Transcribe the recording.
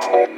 Musik